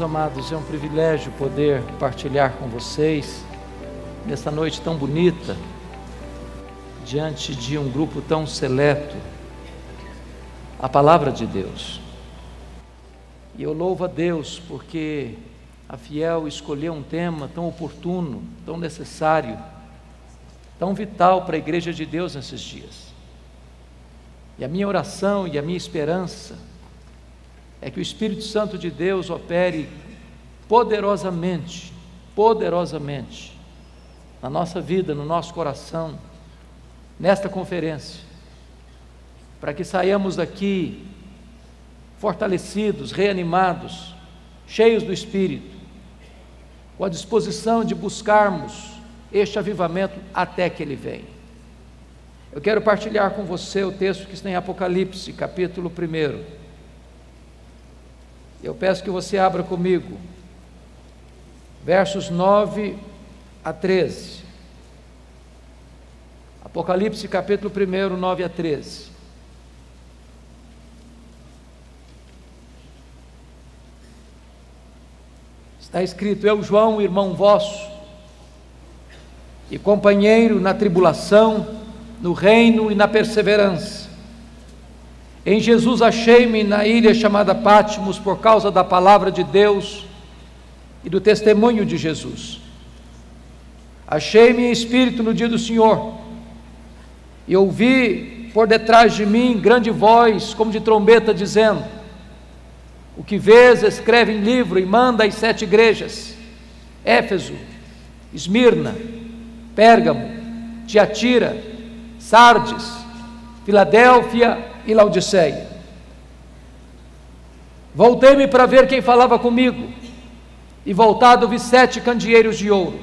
Amados, é um privilégio poder partilhar com vocês nessa noite tão bonita, diante de um grupo tão seleto, a palavra de Deus. E eu louvo a Deus porque a Fiel escolheu um tema tão oportuno, tão necessário, tão vital para a igreja de Deus nesses dias. E a minha oração e a minha esperança é que o Espírito Santo de Deus opere poderosamente, poderosamente na nossa vida, no nosso coração, nesta conferência, para que saiamos daqui fortalecidos, reanimados, cheios do Espírito, com a disposição de buscarmos este avivamento até que ele venha. Eu quero partilhar com você o texto que está em Apocalipse, capítulo 1. Eu peço que você abra comigo, versos 9 a 13. Apocalipse capítulo 1, 9 a 13. Está escrito: Eu, João, irmão vosso, e companheiro na tribulação, no reino e na perseverança em Jesus achei-me na ilha chamada Pátimos por causa da palavra de Deus e do testemunho de Jesus. Achei-me em espírito no dia do Senhor e ouvi por detrás de mim grande voz, como de trombeta, dizendo: O que vês, escreve em livro e manda às sete igrejas: Éfeso, Esmirna, Pérgamo, Tiatira, Sardes, Filadélfia e Laodiceia. Voltei-me para ver quem falava comigo, e voltado vi sete candeeiros de ouro,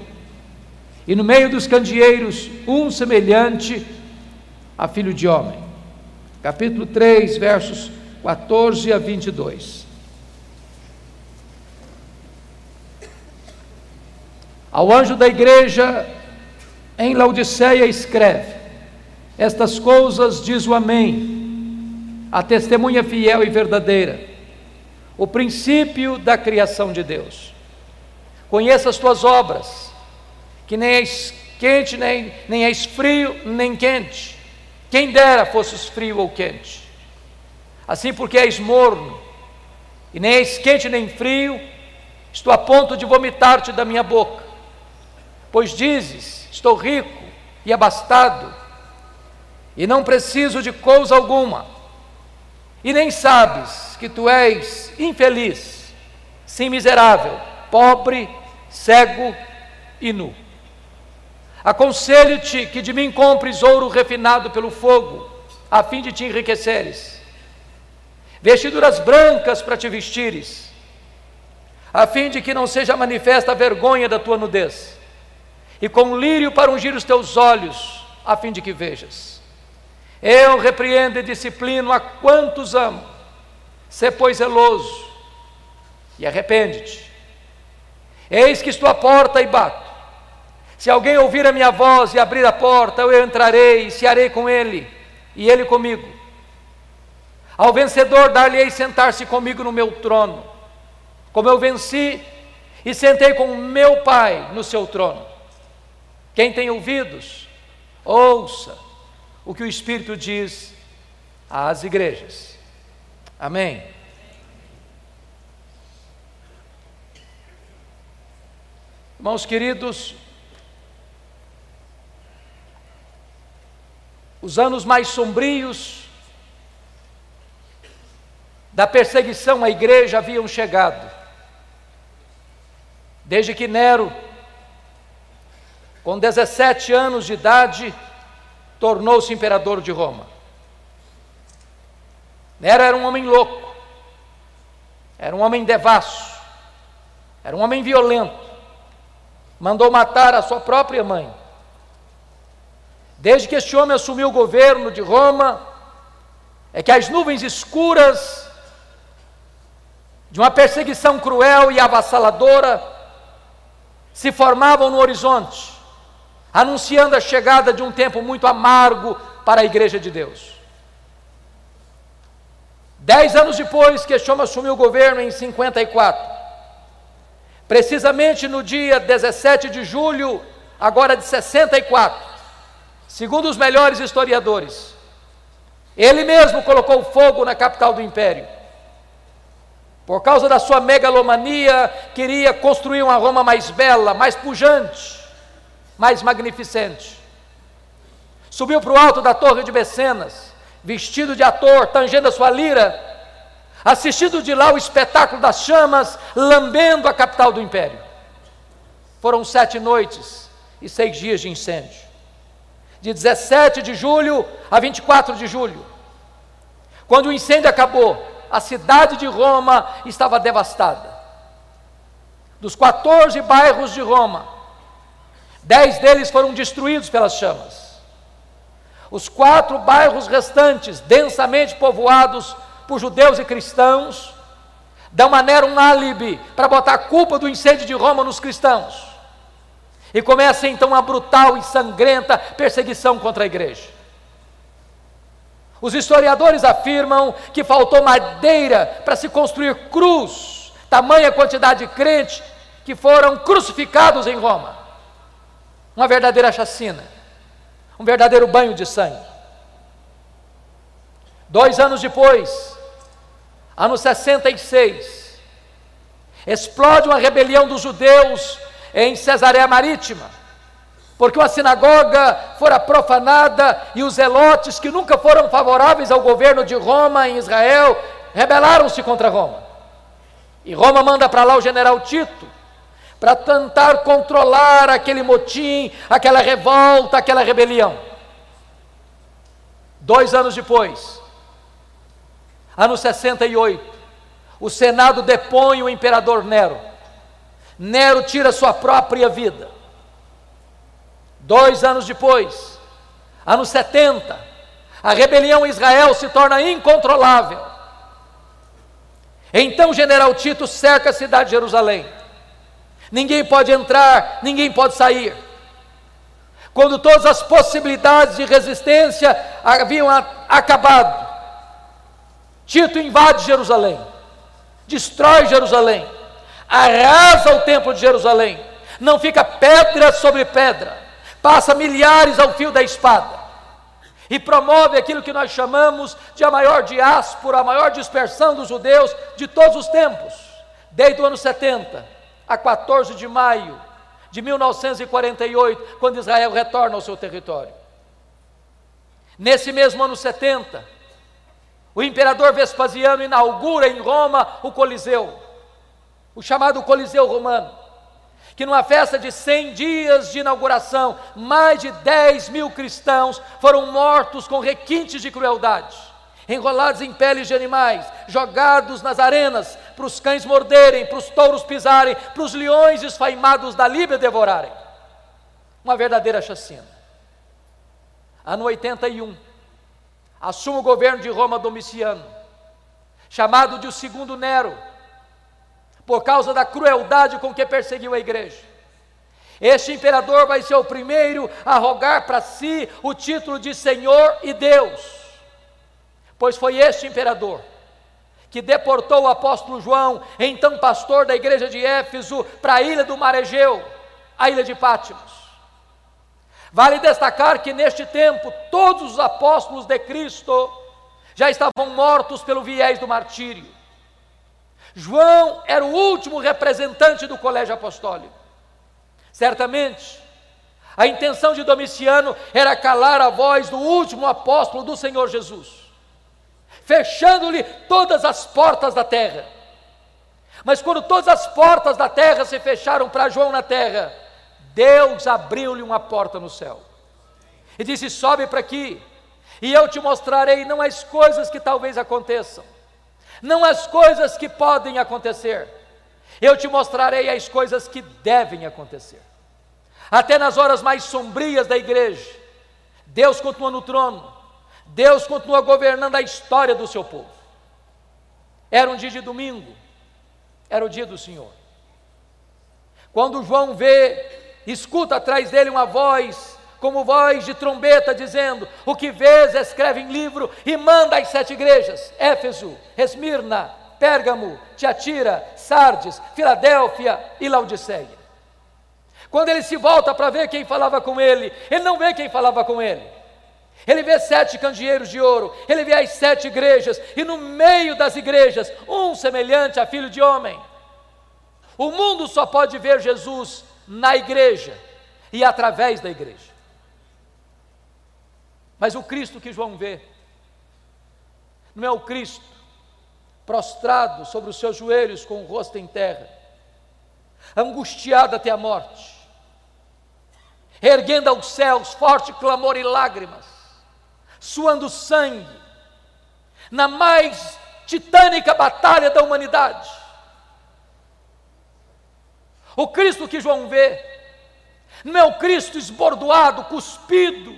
e no meio dos candeeiros um semelhante a filho de homem. Capítulo 3, versos 14 a 22. Ao anjo da igreja em Laodiceia escreve: Estas coisas diz o Amém a testemunha fiel e verdadeira, o princípio da criação de Deus. Conheça as tuas obras, que nem és quente, nem, nem és frio, nem quente. Quem dera fosses frio ou quente. Assim, porque és morno, e nem és quente nem frio, estou a ponto de vomitar-te da minha boca. Pois dizes: Estou rico e abastado, e não preciso de coisa alguma e nem sabes que tu és infeliz, sim miserável, pobre, cego e nu. Aconselho-te que de mim compres ouro refinado pelo fogo, a fim de te enriqueceres, vestiduras brancas para te vestires, a fim de que não seja manifesta a vergonha da tua nudez, e com lírio para ungir os teus olhos, a fim de que vejas. Eu repreendo e disciplino a quantos amo. Sê, pois, zeloso e arrepende-te. Eis que estou à porta e bato. Se alguém ouvir a minha voz e abrir a porta, eu entrarei e cearei com ele, e ele comigo. Ao vencedor dar-lhe-ei sentar-se comigo no meu trono, como eu venci e sentei com meu Pai no seu trono. Quem tem ouvidos, ouça o que o Espírito diz às igrejas. Amém. Irmãos queridos, os anos mais sombrios da perseguição à igreja haviam chegado. Desde que Nero, com 17 anos de idade, tornou-se imperador de Roma. Nero era um homem louco, era um homem devasso, era um homem violento, mandou matar a sua própria mãe. Desde que este homem assumiu o governo de Roma, é que as nuvens escuras de uma perseguição cruel e avassaladora se formavam no horizonte anunciando a chegada de um tempo muito amargo para a igreja de Deus. Dez anos depois que homem assumiu o governo, em 54, precisamente no dia 17 de julho, agora de 64, segundo os melhores historiadores. Ele mesmo colocou fogo na capital do império. Por causa da sua megalomania, queria construir uma Roma mais bela, mais pujante, mais magnificente. Subiu para o alto da torre de Mecenas, vestido de ator, tangendo a sua lira, assistindo de lá o espetáculo das chamas, lambendo a capital do império. Foram sete noites e seis dias de incêndio. De 17 de julho a 24 de julho. Quando o incêndio acabou, a cidade de Roma estava devastada. Dos 14 bairros de Roma, dez deles foram destruídos pelas chamas. Os quatro bairros restantes, densamente povoados por judeus e cristãos, dão a Nero um álibi para botar a culpa do incêndio de Roma nos cristãos. E começa então uma brutal e sangrenta perseguição contra a igreja. Os historiadores afirmam que faltou madeira para se construir cruz, tamanha quantidade de crentes que foram crucificados em Roma. Uma verdadeira chacina, um verdadeiro banho de sangue. Dois anos depois, ano 66, explode uma rebelião dos judeus em Cesareia Marítima porque uma sinagoga fora profanada e os zelotes, que nunca foram favoráveis ao governo de Roma em Israel, rebelaram-se contra Roma. E Roma manda para lá o general Tito, para tentar controlar aquele motim, aquela revolta, aquela rebelião. Dois anos depois, ano 68, o Senado depõe o imperador Nero. Nero tira sua própria vida. Dois anos depois, anos 70, a rebelião em Israel se torna incontrolável. Então general Tito cerca a cidade de Jerusalém. Ninguém pode entrar, ninguém pode sair. Quando todas as possibilidades de resistência haviam acabado, Tito invade Jerusalém, destrói Jerusalém, arrasa o templo de Jerusalém, não fica pedra sobre pedra passa milhares ao fio da espada e promove aquilo que nós chamamos de a maior diáspora, a maior dispersão dos judeus de todos os tempos, desde o ano 70 a 14 de maio de 1948, quando Israel retorna ao seu território. Nesse mesmo ano 70, o imperador Vespasiano inaugura em Roma o Coliseu, o chamado Coliseu Romano que numa festa de 100 dias de inauguração, mais de 10 mil cristãos foram mortos com requintes de crueldade, enrolados em peles de animais, jogados nas arenas, para os cães morderem, para os touros pisarem, para os leões esfaimados da Líbia devorarem. Uma verdadeira chacina. Ano 81, assume o governo de Roma Domiciano, chamado de o segundo Nero por causa da crueldade com que perseguiu a igreja. Este imperador vai ser o primeiro a rogar para si o título de Senhor e Deus, pois foi este imperador que deportou o apóstolo João, então pastor da igreja de Éfeso, para a ilha do Mar Egeu, a ilha de Pátimos. Vale destacar que neste tempo todos os apóstolos de Cristo já estavam mortos pelo viés do martírio. João era o último representante do colégio apostólico. Certamente, a intenção de Domiciano era calar a voz do último apóstolo do Senhor Jesus, fechando-lhe todas as portas da terra. Mas quando todas as portas da terra se fecharam para João na terra, Deus abriu-lhe uma porta no céu e disse: Sobe para aqui, e eu te mostrarei não as coisas que talvez aconteçam, não as coisas que podem acontecer, eu te mostrarei as coisas que devem acontecer. Até nas horas mais sombrias da igreja, Deus continua no trono, Deus continua governando a história do seu povo. Era um dia de domingo, era o dia do Senhor. Quando João vê, escuta atrás dele uma voz como voz de trombeta, dizendo: O que vês, escreve em livro e manda às sete igrejas: Éfeso, Esmirna, Pérgamo, Tiatira, Sardes, Filadélfia e Laodiceia. Quando ele se volta para ver quem falava com ele, ele não vê quem falava com ele. Ele vê sete candeeiros de ouro, ele vê as sete igrejas, e no meio das igrejas, um semelhante a filho de homem. O mundo só pode ver Jesus na igreja e através da igreja. Mas o Cristo que João vê, não é o Cristo prostrado sobre os seus joelhos com o rosto em terra, angustiado até a morte, erguendo aos céus forte clamor e lágrimas, suando sangue, na mais titânica batalha da humanidade. O Cristo que João vê, não é o Cristo esbordoado, cuspido,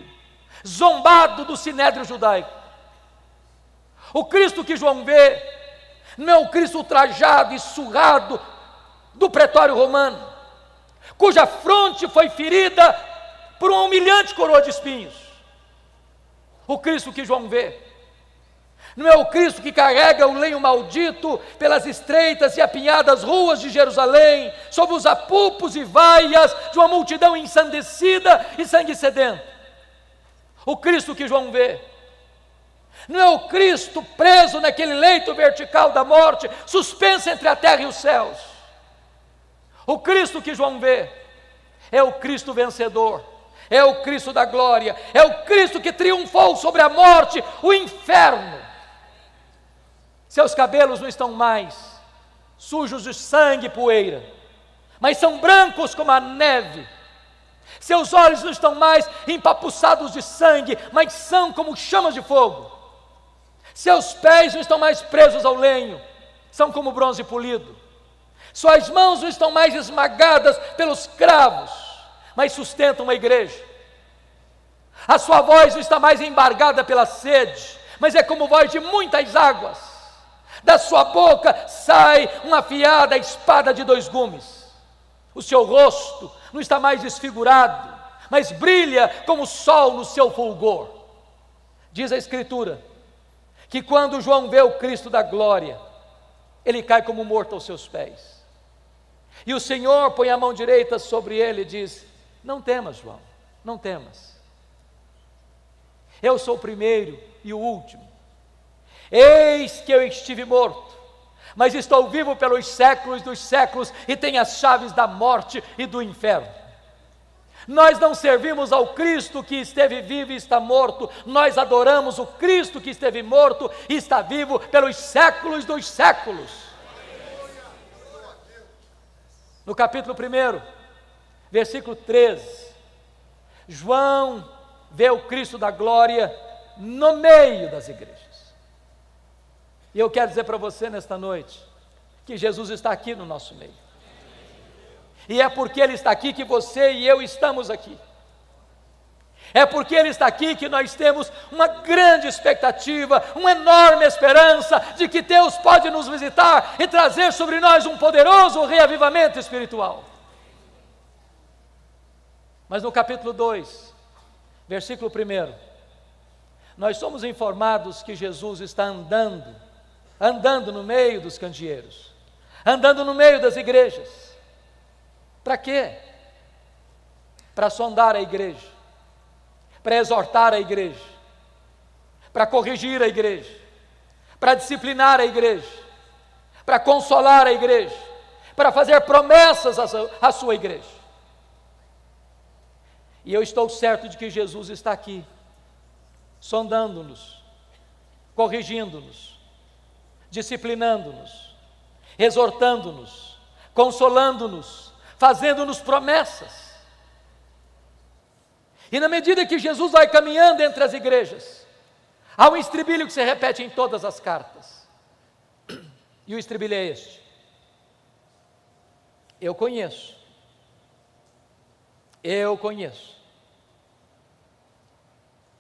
zombado do sinédrio judaico. O Cristo que João vê, não é o Cristo ultrajado e surrado do pretório romano, cuja fronte foi ferida por uma humilhante coroa de espinhos. O Cristo que João vê, não é o Cristo que carrega o lenho maldito pelas estreitas e apinhadas ruas de Jerusalém, sob os apupos e vaias de uma multidão ensandecida e sangue sedento. O Cristo que João vê, não é o Cristo preso naquele leito vertical da morte, suspenso entre a terra e os céus. O Cristo que João vê é o Cristo vencedor, é o Cristo da glória, é o Cristo que triunfou sobre a morte, o inferno. Seus cabelos não estão mais sujos de sangue e poeira, mas são brancos como a neve. Seus olhos não estão mais empapuçados de sangue, mas são como chamas de fogo. Seus pés não estão mais presos ao lenho, são como bronze polido. Suas mãos não estão mais esmagadas pelos cravos, mas sustentam uma igreja. A sua voz não está mais embargada pela sede, mas é como voz de muitas águas. Da sua boca sai uma afiada espada de dois gumes. O seu rosto não está mais desfigurado, mas brilha como o sol no seu fulgor. Diz a Escritura que quando João vê o Cristo da glória, ele cai como morto aos seus pés. E o Senhor põe a mão direita sobre ele e diz: Não temas, João, não temas. Eu sou o primeiro e o último. Eis que eu estive morto, mas estou vivo pelos séculos dos séculos e tenho as chaves da morte e do inferno. Nós não servimos ao Cristo que esteve vivo e está morto, nós adoramos o Cristo que esteve morto e está vivo pelos séculos dos séculos. No capítulo 1, versículo 13, João vê o Cristo da glória no meio das igrejas. E eu quero dizer para você nesta noite que Jesus está aqui no nosso meio. E é porque Ele está aqui que você e eu estamos aqui. É porque Ele está aqui que nós temos uma grande expectativa, uma enorme esperança de que Deus pode nos visitar e trazer sobre nós um poderoso reavivamento espiritual. Mas no capítulo 2, versículo 1, nós somos informados que Jesus está andando, andando no meio dos candeeiros, andando no meio das igrejas para quê? Para sondar a igreja, para exortar a igreja, para corrigir a igreja, para disciplinar a igreja, para consolar a igreja, para fazer promessas à sua igreja. E eu estou certo de que Jesus está aqui, sondando-nos, corrigindo-nos, disciplinando-nos, exortando-nos, consolando-nos, fazendo-nos promessas. E na medida que Jesus vai caminhando entre as igrejas, há um estribilho que se repete em todas as cartas. E o estribilho é este: Eu conheço. Eu conheço.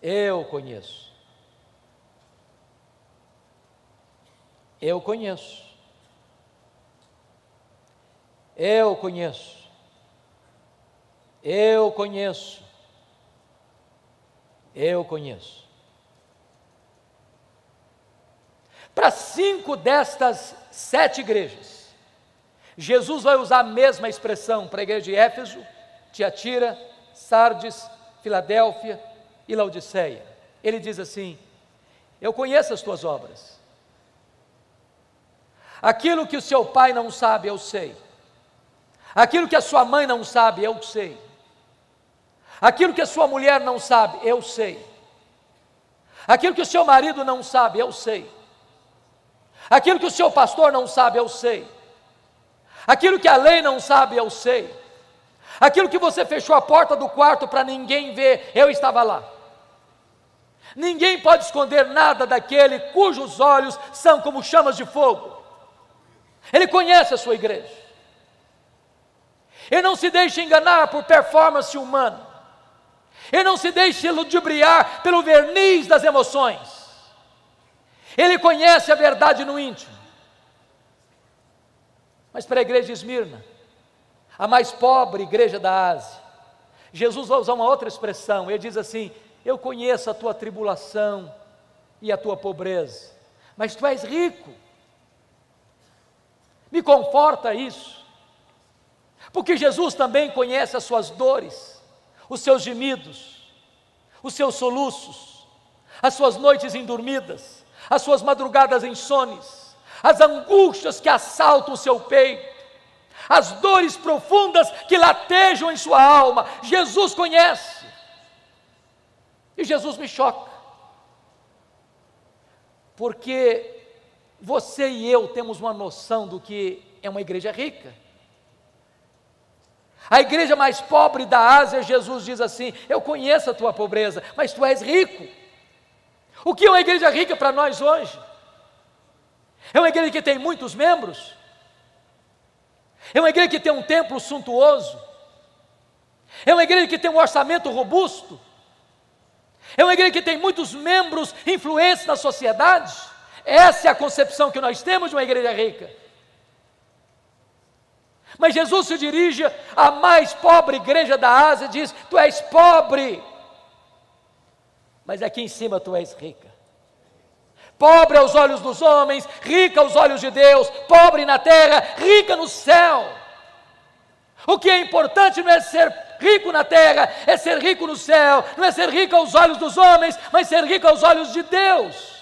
Eu conheço. Eu conheço. Eu conheço. Eu conheço. Eu conheço. Para cinco destas sete igrejas. Jesus vai usar a mesma expressão para a igreja de Éfeso, Tiatira, Sardes, Filadélfia e Laodiceia. Ele diz assim: Eu conheço as tuas obras. Aquilo que o seu pai não sabe, eu sei. Aquilo que a sua mãe não sabe, eu sei. Aquilo que a sua mulher não sabe, eu sei. Aquilo que o seu marido não sabe, eu sei. Aquilo que o seu pastor não sabe, eu sei. Aquilo que a lei não sabe, eu sei. Aquilo que você fechou a porta do quarto para ninguém ver, eu estava lá. Ninguém pode esconder nada daquele cujos olhos são como chamas de fogo. Ele conhece a sua igreja. Ele não se deixa enganar por performance humana. Ele não se deixa ludibriar pelo verniz das emoções. Ele conhece a verdade no íntimo. Mas para a igreja de Esmirna, a mais pobre igreja da Ásia, Jesus vai usar uma outra expressão. Ele diz assim: Eu conheço a tua tribulação e a tua pobreza, mas tu és rico. Me conforta isso, porque Jesus também conhece as suas dores, os seus gemidos, os seus soluços, as suas noites indormidas, as suas madrugadas insones, as angústias que assaltam o seu peito, as dores profundas que latejam em sua alma. Jesus conhece. E Jesus me choca. Porque você e eu temos uma noção do que é uma igreja rica. A igreja mais pobre da Ásia, Jesus diz assim: Eu conheço a tua pobreza, mas tu és rico. O que é uma igreja rica para nós hoje? É uma igreja que tem muitos membros? É uma igreja que tem um templo suntuoso? É uma igreja que tem um orçamento robusto? É uma igreja que tem muitos membros influentes na sociedade? Essa é a concepção que nós temos de uma igreja rica. Mas Jesus se dirige à mais pobre igreja da Ásia e diz: Tu és pobre, mas aqui em cima tu és rica. Pobre aos olhos dos homens, rica aos olhos de Deus, pobre na terra, rica no céu. O que é importante não é ser rico na terra, é ser rico no céu, não é ser rico aos olhos dos homens, mas ser rico aos olhos de Deus.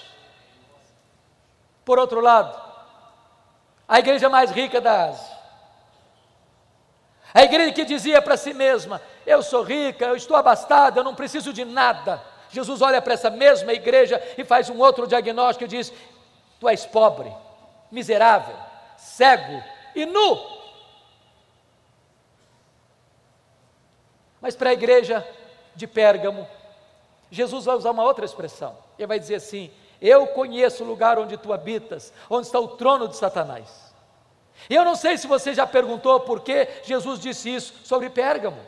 Por outro lado, a igreja mais rica da Ásia, a igreja que dizia para si mesma: Eu sou rica, eu estou abastada, eu não preciso de nada. Jesus olha para essa mesma igreja e faz um outro diagnóstico e diz: Tu és pobre, miserável, cego e nu. Mas para a igreja de Pérgamo, Jesus vai usar uma outra expressão. Ele vai dizer assim: eu conheço o lugar onde tu habitas, onde está o trono de Satanás. E eu não sei se você já perguntou por que Jesus disse isso sobre Pérgamo.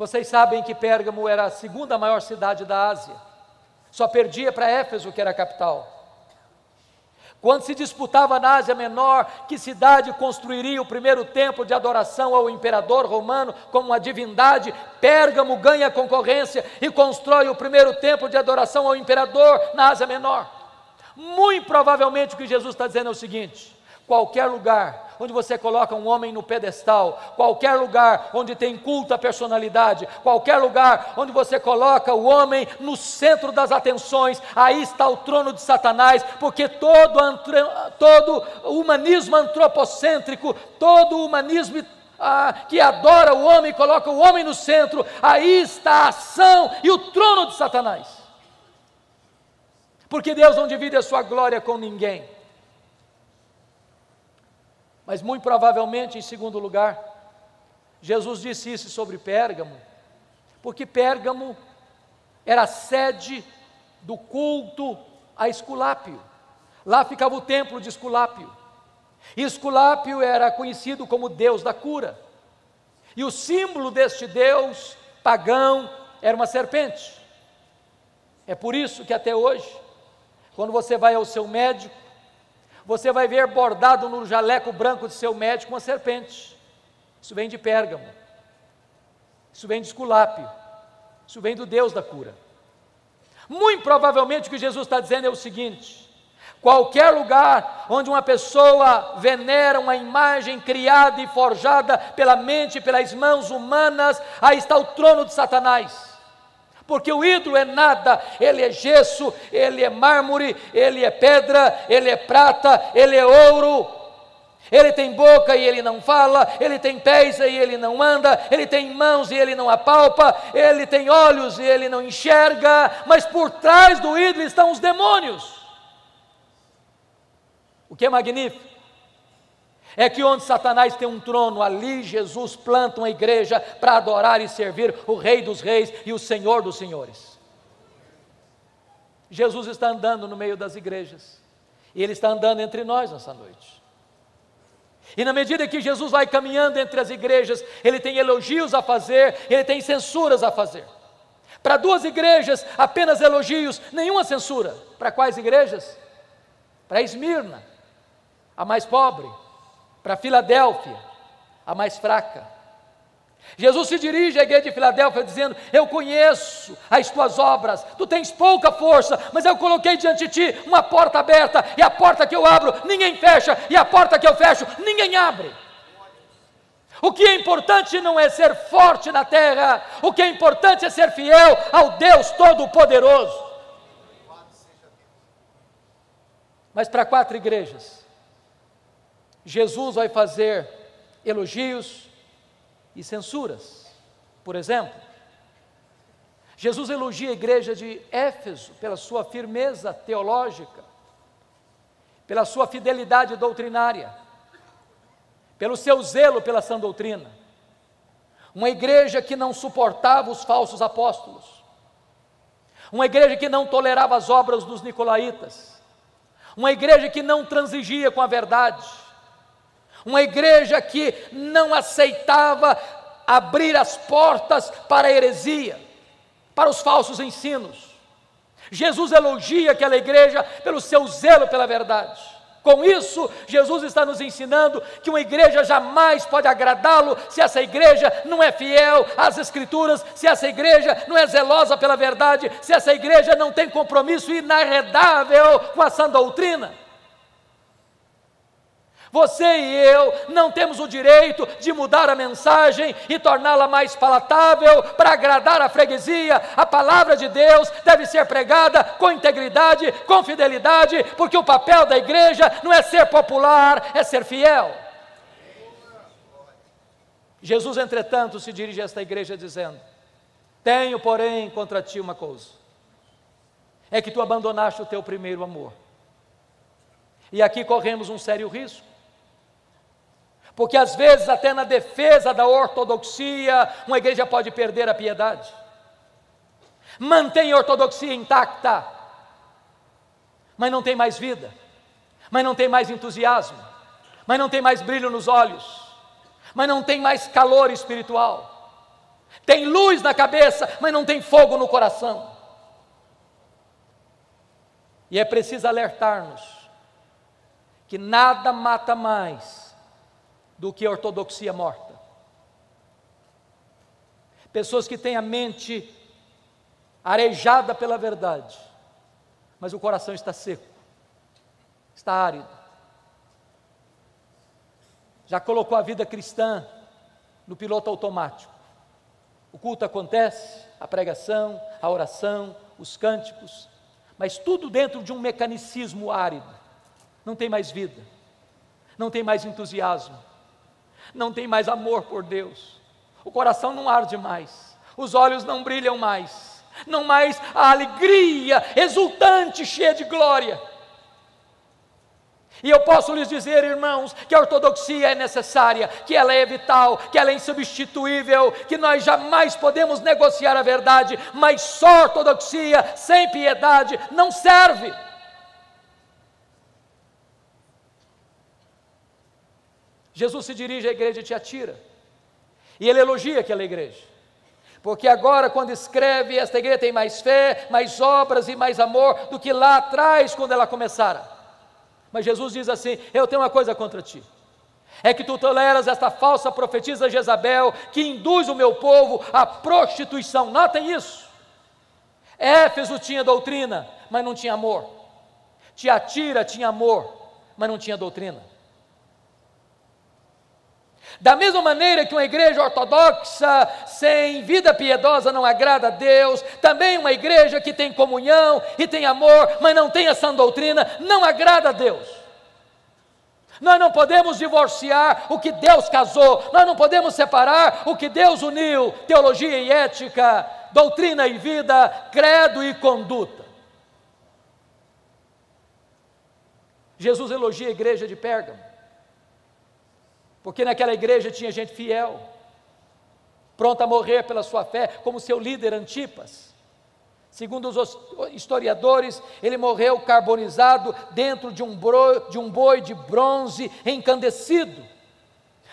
Vocês sabem que Pérgamo era a segunda maior cidade da Ásia, só perdia para Éfeso, que era a capital. Quando se disputava na Ásia Menor que cidade construiria o primeiro templo de adoração ao imperador romano como uma divindade, Pérgamo ganha a concorrência e constrói o primeiro templo de adoração ao imperador na Ásia Menor. Muito provavelmente o que Jesus está dizendo é o seguinte: qualquer lugar onde você coloca um homem no pedestal, qualquer lugar onde tem culto à personalidade, qualquer lugar onde você coloca o homem no centro das atenções, aí está o trono de Satanás, porque todo, todo humanismo antropocêntrico, todo humanismo ah, que adora o homem, coloca o homem no centro, aí está a ação e o trono de Satanás. Porque Deus não divide a sua glória com ninguém. Mas muito provavelmente, em segundo lugar, Jesus disse isso sobre Pérgamo, porque Pérgamo era a sede do culto a Esculápio. Lá ficava o templo de Esculápio. E Esculápio era conhecido como Deus da cura. E o símbolo deste Deus pagão era uma serpente. É por isso que até hoje, quando você vai ao seu médico, você vai ver bordado no jaleco branco de seu médico uma serpente. Isso vem de Pérgamo. Isso vem de Esculápio. Isso vem do Deus da cura. Muito provavelmente o que Jesus está dizendo é o seguinte: Qualquer lugar onde uma pessoa venera uma imagem criada e forjada pela mente e pelas mãos humanas, aí está o trono de Satanás. Porque o ídolo é nada, ele é gesso, ele é mármore, ele é pedra, ele é prata, ele é ouro. Ele tem boca e ele não fala, ele tem pés e ele não anda, ele tem mãos e ele não apalpa, ele tem olhos e ele não enxerga, mas por trás do ídolo estão os demônios. O que é magnífico é que onde Satanás tem um trono, ali Jesus planta uma igreja para adorar e servir o Rei dos Reis e o Senhor dos Senhores. Jesus está andando no meio das igrejas, e Ele está andando entre nós nessa noite. E na medida que Jesus vai caminhando entre as igrejas, Ele tem elogios a fazer, Ele tem censuras a fazer. Para duas igrejas, apenas elogios, nenhuma censura. Para quais igrejas? Para Esmirna, a mais pobre, para Filadélfia, a mais fraca. Jesus se dirige à igreja de Filadélfia dizendo: Eu conheço as tuas obras, tu tens pouca força, mas eu coloquei diante de ti uma porta aberta, e a porta que eu abro, ninguém fecha, e a porta que eu fecho, ninguém abre. O que é importante não é ser forte na terra, o que é importante é ser fiel ao Deus Todo-Poderoso. Mas para quatro igrejas, Jesus vai fazer elogios e censuras. Por exemplo, Jesus elogia a igreja de Éfeso pela sua firmeza teológica, pela sua fidelidade doutrinária, pelo seu zelo pela sã doutrina. Uma igreja que não suportava os falsos apóstolos, uma igreja que não tolerava as obras dos nicolaítas, uma igreja que não transigia com a verdade, uma igreja que não aceitava abrir as portas para a heresia, para os falsos ensinos. Jesus elogia aquela igreja pelo seu zelo pela verdade. Com isso, Jesus está nos ensinando que uma igreja jamais pode agradá-lo se essa igreja não é fiel às Escrituras, se essa igreja não é zelosa pela verdade, se essa igreja não tem compromisso inarredável com a sã doutrina. Você e eu não temos o direito de mudar a mensagem e torná-la mais palatável para agradar a freguesia. A palavra de Deus deve ser pregada com integridade, com fidelidade, porque o papel da igreja não é ser popular, é ser fiel. Jesus, entretanto, se dirige a esta igreja dizendo: Tenho, porém, contra ti uma coisa: é que tu abandonaste o teu primeiro amor. E aqui corremos um sério risco porque às vezes, até na defesa da ortodoxia, uma igreja pode perder a piedade. Mantém a ortodoxia intacta, mas não tem mais vida, mas não tem mais entusiasmo, mas não tem mais brilho nos olhos, mas não tem mais calor espiritual. Tem luz na cabeça, mas não tem fogo no coração. E é preciso alertar-nos que nada mata mais do que a ortodoxia morta. Pessoas que têm a mente arejada pela verdade, mas o coração está seco, está árido. Já colocou a vida cristã no piloto automático. O culto acontece, a pregação, a oração, os cânticos, mas tudo dentro de um mecanicismo árido. Não tem mais vida, não tem mais entusiasmo, não tem mais amor por Deus, o coração não arde mais, os olhos não brilham mais, não mais a alegria exultante, cheia de glória. E eu posso lhes dizer, irmãos, que a ortodoxia é necessária, que ela é vital, que ela é insubstituível, que nós jamais podemos negociar a verdade, mas só ortodoxia sem piedade não serve. Jesus se dirige à igreja de Tiatira e ele elogia aquela igreja. Porque agora, quando escreve, esta igreja tem mais fé, mais obras e mais amor do que lá atrás, quando ela começara. Mas Jesus diz assim: Eu tenho uma coisa contra ti. É que tu toleras esta falsa profetisa Jezabel, que induz o meu povo à prostituição. Notem isso. Éfeso tinha doutrina, mas não tinha amor. Tiatira tinha amor, mas não tinha doutrina. Da mesma maneira que uma igreja ortodoxa sem vida piedosa não agrada a Deus, também uma igreja que tem comunhão e tem amor, mas não tem essa doutrina, não agrada a Deus. Nós não podemos divorciar o que Deus casou, nós não podemos separar o que Deus uniu, teologia e ética, doutrina e vida, credo e conduta. Jesus elogia a igreja de Pérgamo, porque naquela igreja tinha gente fiel, pronta a morrer pela sua fé, como seu líder Antipas. Segundo os historiadores, ele morreu carbonizado dentro de um, bro, de um boi de bronze encandecido.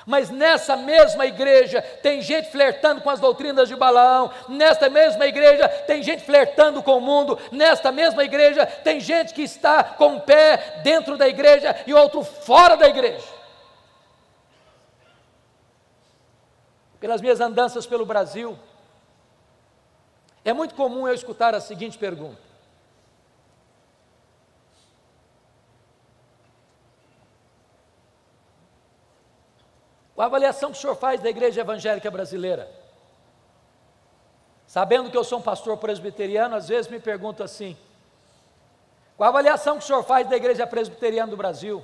Mas nessa mesma igreja tem gente flertando com as doutrinas de Balaão, nesta mesma igreja tem gente flertando com o mundo, nesta mesma igreja tem gente que está com um pé dentro da igreja e outro fora da igreja. Pelas minhas andanças pelo Brasil, é muito comum eu escutar a seguinte pergunta: A avaliação que o senhor faz da igreja evangélica brasileira? Sabendo que eu sou um pastor presbiteriano, às vezes me pergunto assim: qual a avaliação que o senhor faz da igreja presbiteriana do Brasil?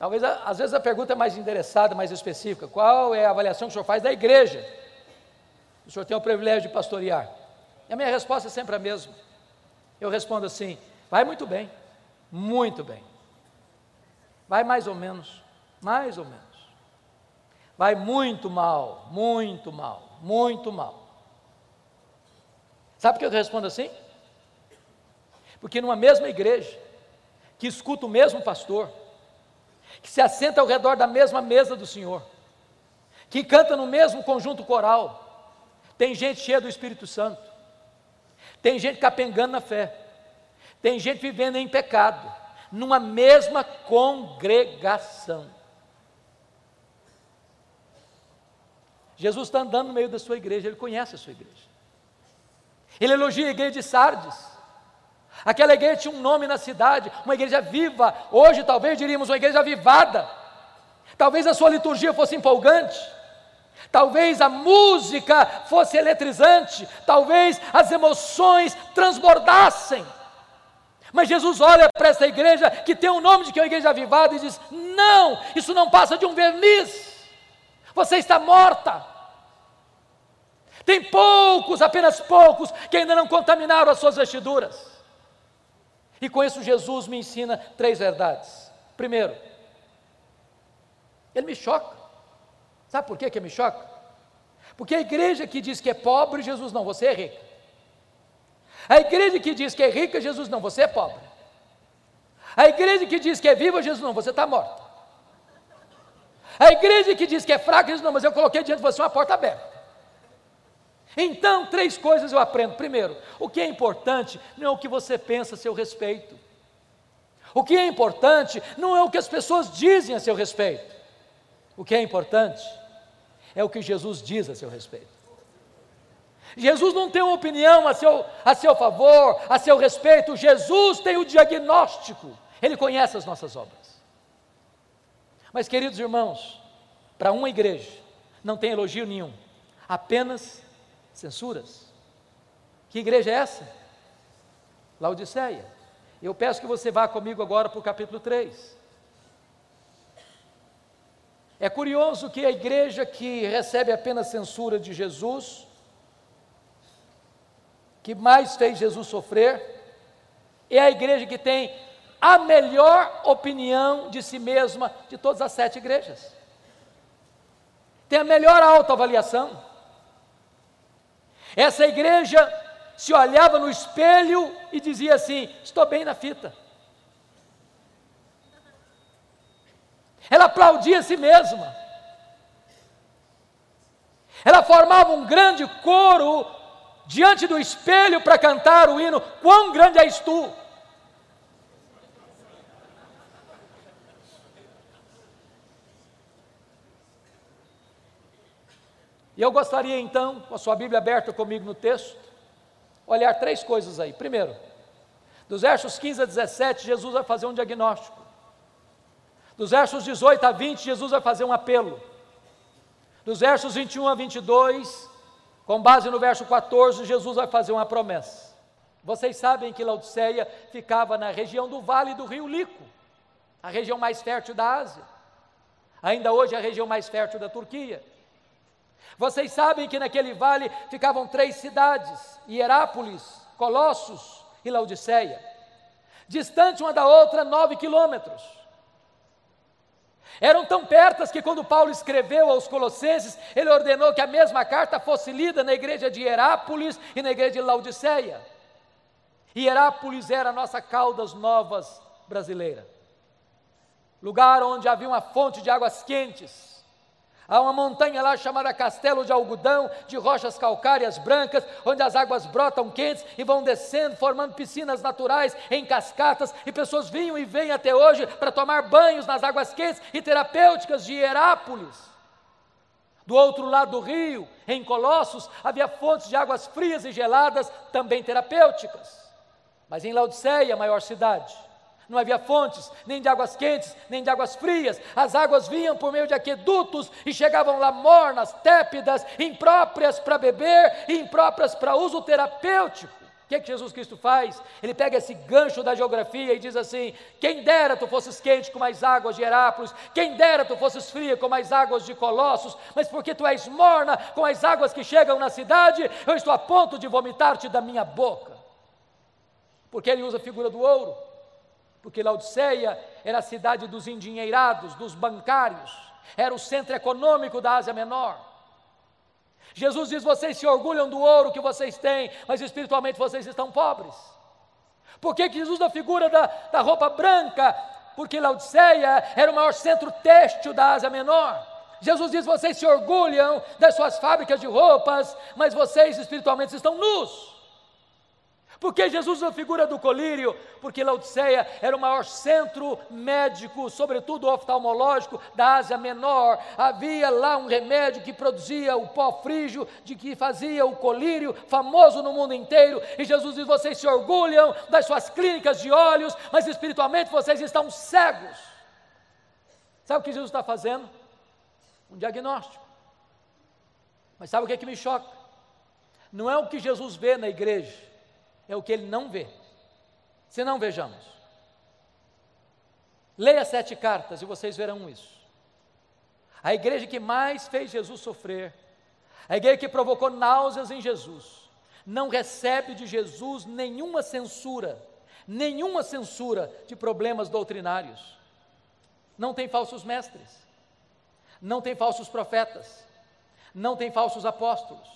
Talvez, às vezes, a pergunta é mais interessada, mais específica: qual é a avaliação que o senhor faz da igreja? O senhor tem o privilégio de pastorear. E a minha resposta é sempre a mesma. Eu respondo assim: vai muito bem, muito bem. Vai mais ou menos, mais ou menos. Vai muito mal, muito mal, muito mal. Sabe por que eu respondo assim? Porque numa mesma igreja, que escuta o mesmo pastor, que se assenta ao redor da mesma mesa do Senhor, que canta no mesmo conjunto coral, tem gente cheia do Espírito Santo. Tem gente capengando na fé. Tem gente vivendo em pecado. Numa mesma congregação. Jesus está andando no meio da sua igreja, ele conhece a sua igreja. Ele elogia a igreja de Sardes. Aquela igreja tinha um nome na cidade, uma igreja viva. Hoje, talvez diríamos uma igreja avivada. Talvez a sua liturgia fosse empolgante. Talvez a música fosse eletrizante, talvez as emoções transbordassem. Mas Jesus olha para essa igreja que tem o nome de que é uma igreja avivada e diz: Não, isso não passa de um verniz. Você está morta. Tem poucos, apenas poucos, que ainda não contaminaram as suas vestiduras. E com isso, Jesus me ensina três verdades. Primeiro, ele me choca. Sabe por que, que me choca? Porque a igreja que diz que é pobre, Jesus não, você é rica. A igreja que diz que é rica, Jesus não, você é pobre. A igreja que diz que é viva, Jesus não, você está morta. A igreja que diz que é fraca, Jesus não, mas eu coloquei diante de você uma porta aberta. Então, três coisas eu aprendo. Primeiro, o que é importante não é o que você pensa a seu respeito. O que é importante não é o que as pessoas dizem a seu respeito. O que é importante é o que Jesus diz a seu respeito. Jesus não tem uma opinião a seu, a seu favor, a seu respeito, Jesus tem o diagnóstico, Ele conhece as nossas obras. Mas, queridos irmãos, para uma igreja não tem elogio nenhum, apenas censuras. Que igreja é essa? Laodiceia. Eu peço que você vá comigo agora para o capítulo 3. É curioso que a igreja que recebe apenas censura de Jesus, que mais fez Jesus sofrer, é a igreja que tem a melhor opinião de si mesma de todas as sete igrejas. Tem a melhor autoavaliação. Essa igreja se olhava no espelho e dizia assim: Estou bem na fita. Ela aplaudia a si mesma. Ela formava um grande coro diante do espelho para cantar o hino: Quão grande és tu! E eu gostaria então, com a sua Bíblia aberta comigo no texto, olhar três coisas aí. Primeiro, Dos versos 15 a 17, Jesus vai fazer um diagnóstico. Dos versos 18 a 20, Jesus vai fazer um apelo. Dos versos 21 a 22, com base no verso 14, Jesus vai fazer uma promessa. Vocês sabem que Laodiceia ficava na região do vale do rio Lico, a região mais fértil da Ásia. Ainda hoje é a região mais fértil da Turquia. Vocês sabem que naquele vale ficavam três cidades: Hierápolis, Colossos e Laodiceia. Distante uma da outra, nove quilômetros. Eram tão pertas que quando Paulo escreveu aos Colossenses, ele ordenou que a mesma carta fosse lida na igreja de Hierápolis e na igreja de Laodiceia. Hierápolis era a nossa Caldas Novas brasileira. Lugar onde havia uma fonte de águas quentes, Há uma montanha lá chamada Castelo de Algodão, de rochas calcárias brancas, onde as águas brotam quentes e vão descendo, formando piscinas naturais em cascatas, e pessoas vinham e vêm até hoje para tomar banhos nas águas quentes e terapêuticas de Herápolis. Do outro lado do rio, em Colossos, havia fontes de águas frias e geladas, também terapêuticas. Mas em Laodiceia, a maior cidade, não havia fontes, nem de águas quentes, nem de águas frias. As águas vinham por meio de aquedutos e chegavam lá mornas, tépidas, impróprias para beber e impróprias para uso terapêutico. O que, é que Jesus Cristo faz? Ele pega esse gancho da geografia e diz assim: quem dera tu fosses quente com mais águas de Herápolis, quem dera tu fosses fria com mais águas de Colossos, mas porque tu és morna com as águas que chegam na cidade, eu estou a ponto de vomitar-te da minha boca. Porque ele usa a figura do ouro porque Laodiceia era a cidade dos endinheirados, dos bancários, era o centro econômico da Ásia Menor. Jesus diz: vocês se orgulham do ouro que vocês têm, mas espiritualmente vocês estão pobres. Por que, Jesus usa a figura da, da roupa branca? Porque Laodiceia era o maior centro têxtil da Ásia Menor. Jesus diz: vocês se orgulham das suas fábricas de roupas, mas vocês espiritualmente estão nus. Por que Jesus usa a figura do colírio? Porque Laodiceia era o maior centro médico, sobretudo oftalmológico, da Ásia Menor. Havia lá um remédio que produzia o pó frígio, de que fazia o colírio, famoso no mundo inteiro. E Jesus diz: vocês se orgulham das suas clínicas de olhos, mas espiritualmente vocês estão cegos. Sabe o que Jesus está fazendo? Um diagnóstico. Mas sabe o que, é que me choca? Não é o que Jesus vê na igreja é o que ele não vê. Se não vejamos. Leia sete cartas e vocês verão isso. A igreja que mais fez Jesus sofrer, a igreja que provocou náuseas em Jesus, não recebe de Jesus nenhuma censura, nenhuma censura de problemas doutrinários. Não tem falsos mestres, não tem falsos profetas, não tem falsos apóstolos,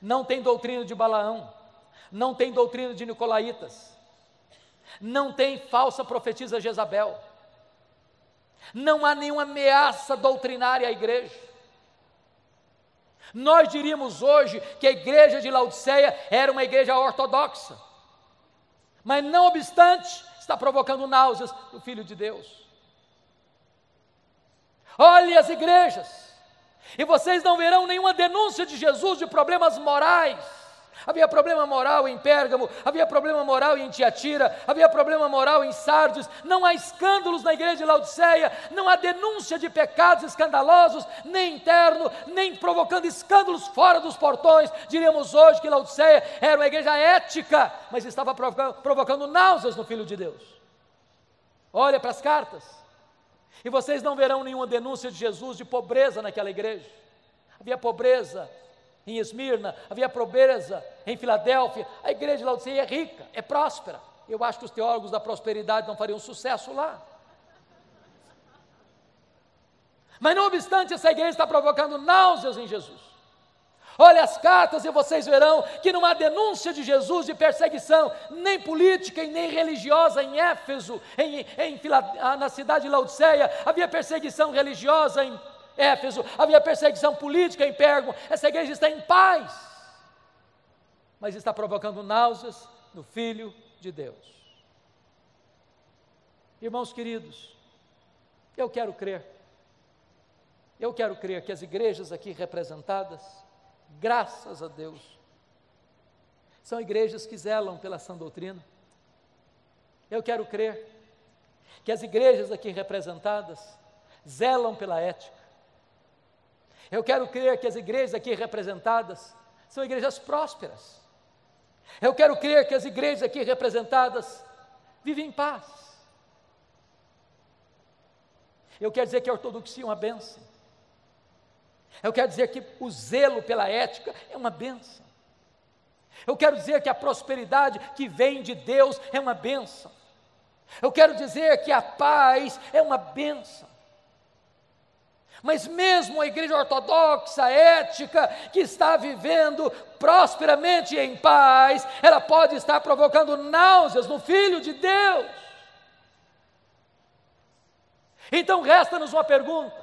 não tem doutrina de Balaão, não tem doutrina de Nicolaitas, não tem falsa profetisa Jezabel, não há nenhuma ameaça doutrinária à igreja. Nós diríamos hoje que a igreja de Laodiceia era uma igreja ortodoxa, mas não obstante, está provocando náuseas do Filho de Deus. Olhe as igrejas, e vocês não verão nenhuma denúncia de Jesus de problemas morais havia problema moral em Pérgamo, havia problema moral em Tiatira, havia problema moral em Sardes, não há escândalos na igreja de Laodiceia, não há denúncia de pecados escandalosos, nem interno, nem provocando escândalos fora dos portões. Diríamos hoje que Laodiceia era uma igreja ética, mas estava provocando, náuseas no Filho de Deus. Olha para as cartas, e vocês não verão nenhuma denúncia de Jesus de pobreza naquela igreja. Havia pobreza, em Esmirna, havia pobreza em Filadélfia. A igreja de Laodiceia é rica, é próspera. Eu acho que os teólogos da prosperidade não fariam sucesso lá. Mas não obstante, essa igreja está provocando náuseas em Jesus. Olha as cartas e vocês verão que não há denúncia de Jesus de perseguição, nem política e nem religiosa em Éfeso, em, em, na cidade de Laodiceia. Havia perseguição religiosa em Éfeso, havia perseguição política em Pérgamo, essa igreja está em paz, mas está provocando náuseas no Filho de Deus. Irmãos queridos, eu quero crer, eu quero crer que as igrejas aqui representadas, graças a Deus, são igrejas que zelam pela sã doutrina, Eu quero crer que as igrejas aqui representadas zelam pela ética. Eu quero crer que as igrejas aqui representadas são igrejas prósperas. Eu quero crer que as igrejas aqui representadas vivem em paz. Eu quero dizer que a ortodoxia é uma benção. Eu quero dizer que o zelo pela ética é uma benção. Eu quero dizer que a prosperidade que vem de Deus é uma benção. Eu quero dizer que a paz é uma benção. Mas mesmo a igreja ortodoxa, ética, que está vivendo prosperamente em paz, ela pode estar provocando náuseas no Filho de Deus. Então resta-nos uma pergunta: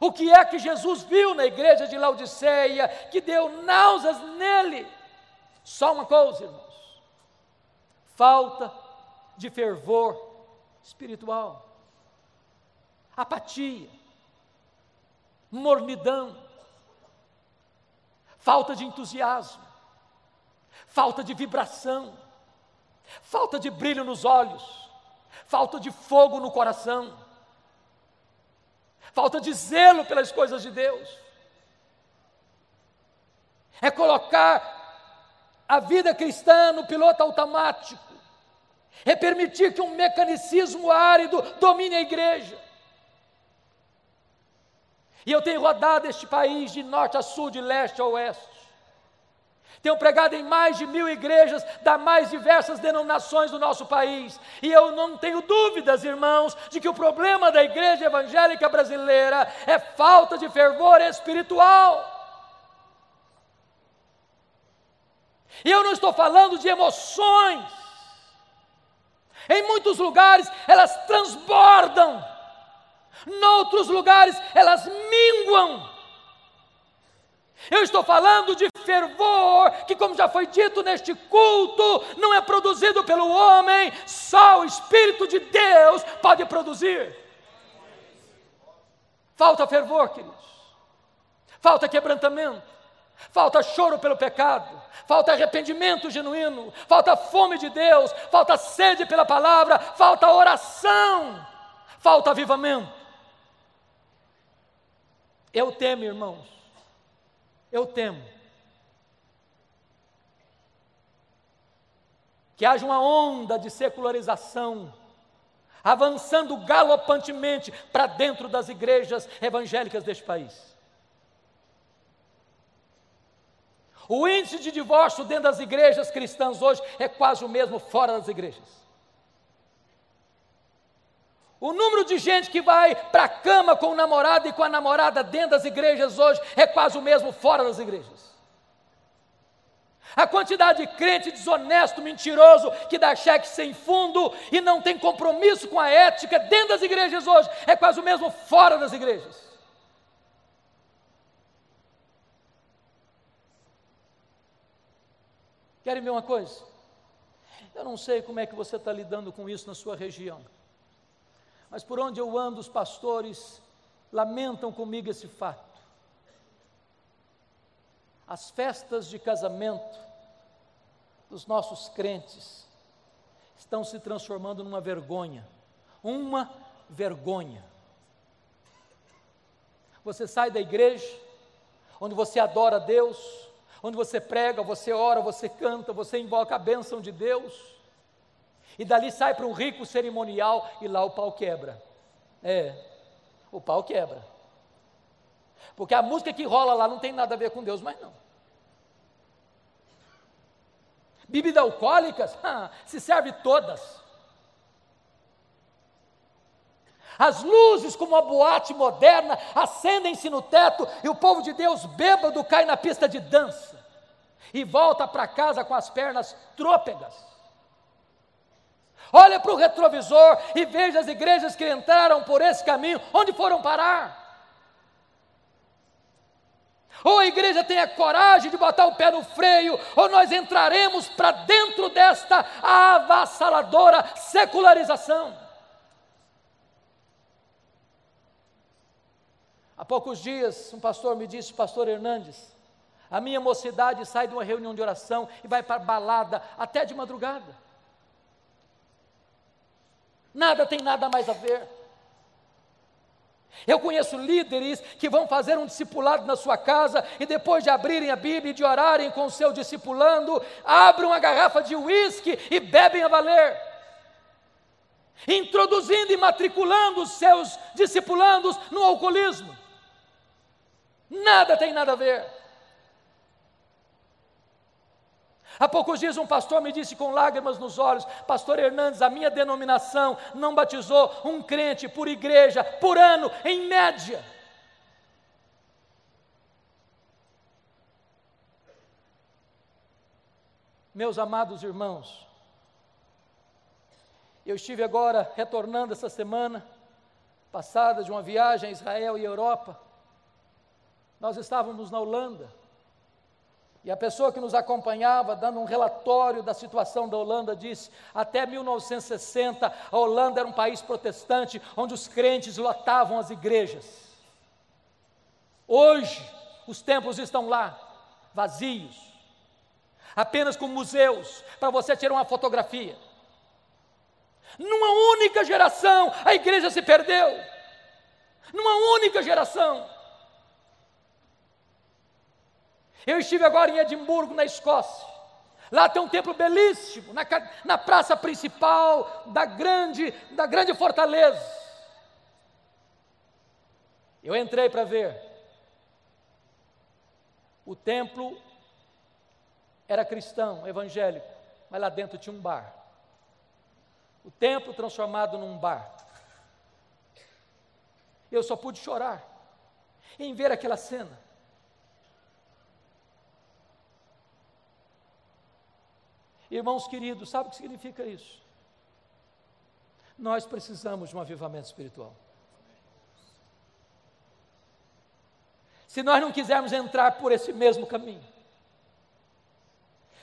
o que é que Jesus viu na igreja de Laodiceia que deu náuseas nele? Só uma coisa, irmãos: falta de fervor espiritual, apatia, mornidão, falta de entusiasmo, falta de vibração, falta de brilho nos olhos, falta de fogo no coração falta de zelo pelas coisas de Deus. É colocar a vida cristã no piloto automático. É permitir que um mecanicismo árido domine a igreja. E eu tenho rodado este país de norte a sul, de leste a oeste. Tenho pregado em mais de mil igrejas das mais diversas denominações do nosso país. E eu não tenho dúvidas, irmãos, de que o problema da igreja evangélica brasileira é falta de fervor espiritual. E eu não estou falando de emoções. Em muitos lugares elas transbordam, noutros lugares elas minguam. Eu estou falando de fervor, que, como já foi dito neste culto, não é produzido pelo homem, só o Espírito de Deus pode produzir. Falta fervor, queridos, falta quebrantamento, falta choro pelo pecado, falta arrependimento genuíno, falta fome de Deus, falta sede pela palavra, falta oração, falta avivamento. Eu temo, irmãos, eu temo que haja uma onda de secularização avançando galopantemente para dentro das igrejas evangélicas deste país. O índice de divórcio dentro das igrejas cristãs hoje é quase o mesmo fora das igrejas. O número de gente que vai para a cama com o namorado e com a namorada dentro das igrejas hoje é quase o mesmo fora das igrejas. A quantidade de crente desonesto, mentiroso, que dá cheque sem fundo e não tem compromisso com a ética dentro das igrejas hoje é quase o mesmo fora das igrejas. Querem ver uma coisa? Eu não sei como é que você está lidando com isso na sua região. Mas por onde eu ando, os pastores lamentam comigo esse fato. As festas de casamento dos nossos crentes estão se transformando numa vergonha. Uma vergonha. Você sai da igreja, onde você adora a Deus, onde você prega, você ora, você canta, você invoca a bênção de Deus e dali sai para um rico cerimonial e lá o pau quebra. É, o pau quebra. Porque a música que rola lá não tem nada a ver com Deus, mas não. Bebida alcoólicas, se serve todas. As luzes, como uma boate moderna, acendem-se no teto e o povo de Deus bêbado cai na pista de dança e volta para casa com as pernas trôpegas. Olha para o retrovisor e veja as igrejas que entraram por esse caminho, onde foram parar. Ou a igreja tem a coragem de botar o pé no freio, ou nós entraremos para dentro desta avassaladora secularização. Há poucos dias, um pastor me disse, pastor Hernandes, a minha mocidade sai de uma reunião de oração e vai para balada até de madrugada. Nada tem nada mais a ver. Eu conheço líderes que vão fazer um discipulado na sua casa e depois de abrirem a Bíblia e de orarem com o seu discipulando, abrem uma garrafa de uísque e bebem a valer. Introduzindo e matriculando os seus discipulandos no alcoolismo. Nada tem nada a ver. Há poucos dias um pastor me disse com lágrimas nos olhos: Pastor Hernandes, a minha denominação não batizou um crente por igreja por ano, em média. Meus amados irmãos, eu estive agora retornando essa semana passada de uma viagem a Israel e Europa. Nós estávamos na Holanda. E a pessoa que nos acompanhava, dando um relatório da situação da Holanda, disse: até 1960, a Holanda era um país protestante, onde os crentes lotavam as igrejas. Hoje, os templos estão lá, vazios, apenas com museus, para você tirar uma fotografia. Numa única geração, a igreja se perdeu. Numa única geração. Eu estive agora em Edimburgo, na Escócia. Lá tem um templo belíssimo, na, na praça principal da grande, da grande fortaleza. Eu entrei para ver. O templo era cristão, evangélico, mas lá dentro tinha um bar. O templo transformado num bar. Eu só pude chorar em ver aquela cena. Irmãos queridos, sabe o que significa isso? Nós precisamos de um avivamento espiritual. Se nós não quisermos entrar por esse mesmo caminho,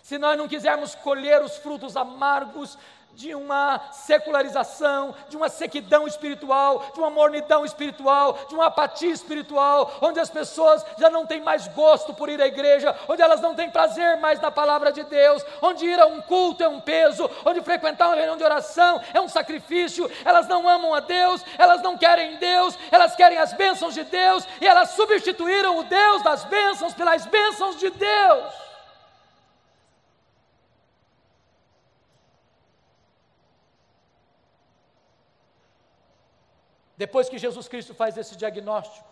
se nós não quisermos colher os frutos amargos de uma secularização, de uma sequidão espiritual, de uma mornidão espiritual, de uma apatia espiritual, onde as pessoas já não têm mais gosto por ir à igreja, onde elas não têm prazer mais na palavra de Deus, onde ir a um culto é um peso, onde frequentar uma reunião de oração é um sacrifício, elas não amam a Deus, elas não querem Deus, elas querem as bênçãos de Deus e elas substituíram o Deus das bênçãos pelas bênçãos de Deus. Depois que Jesus Cristo faz esse diagnóstico,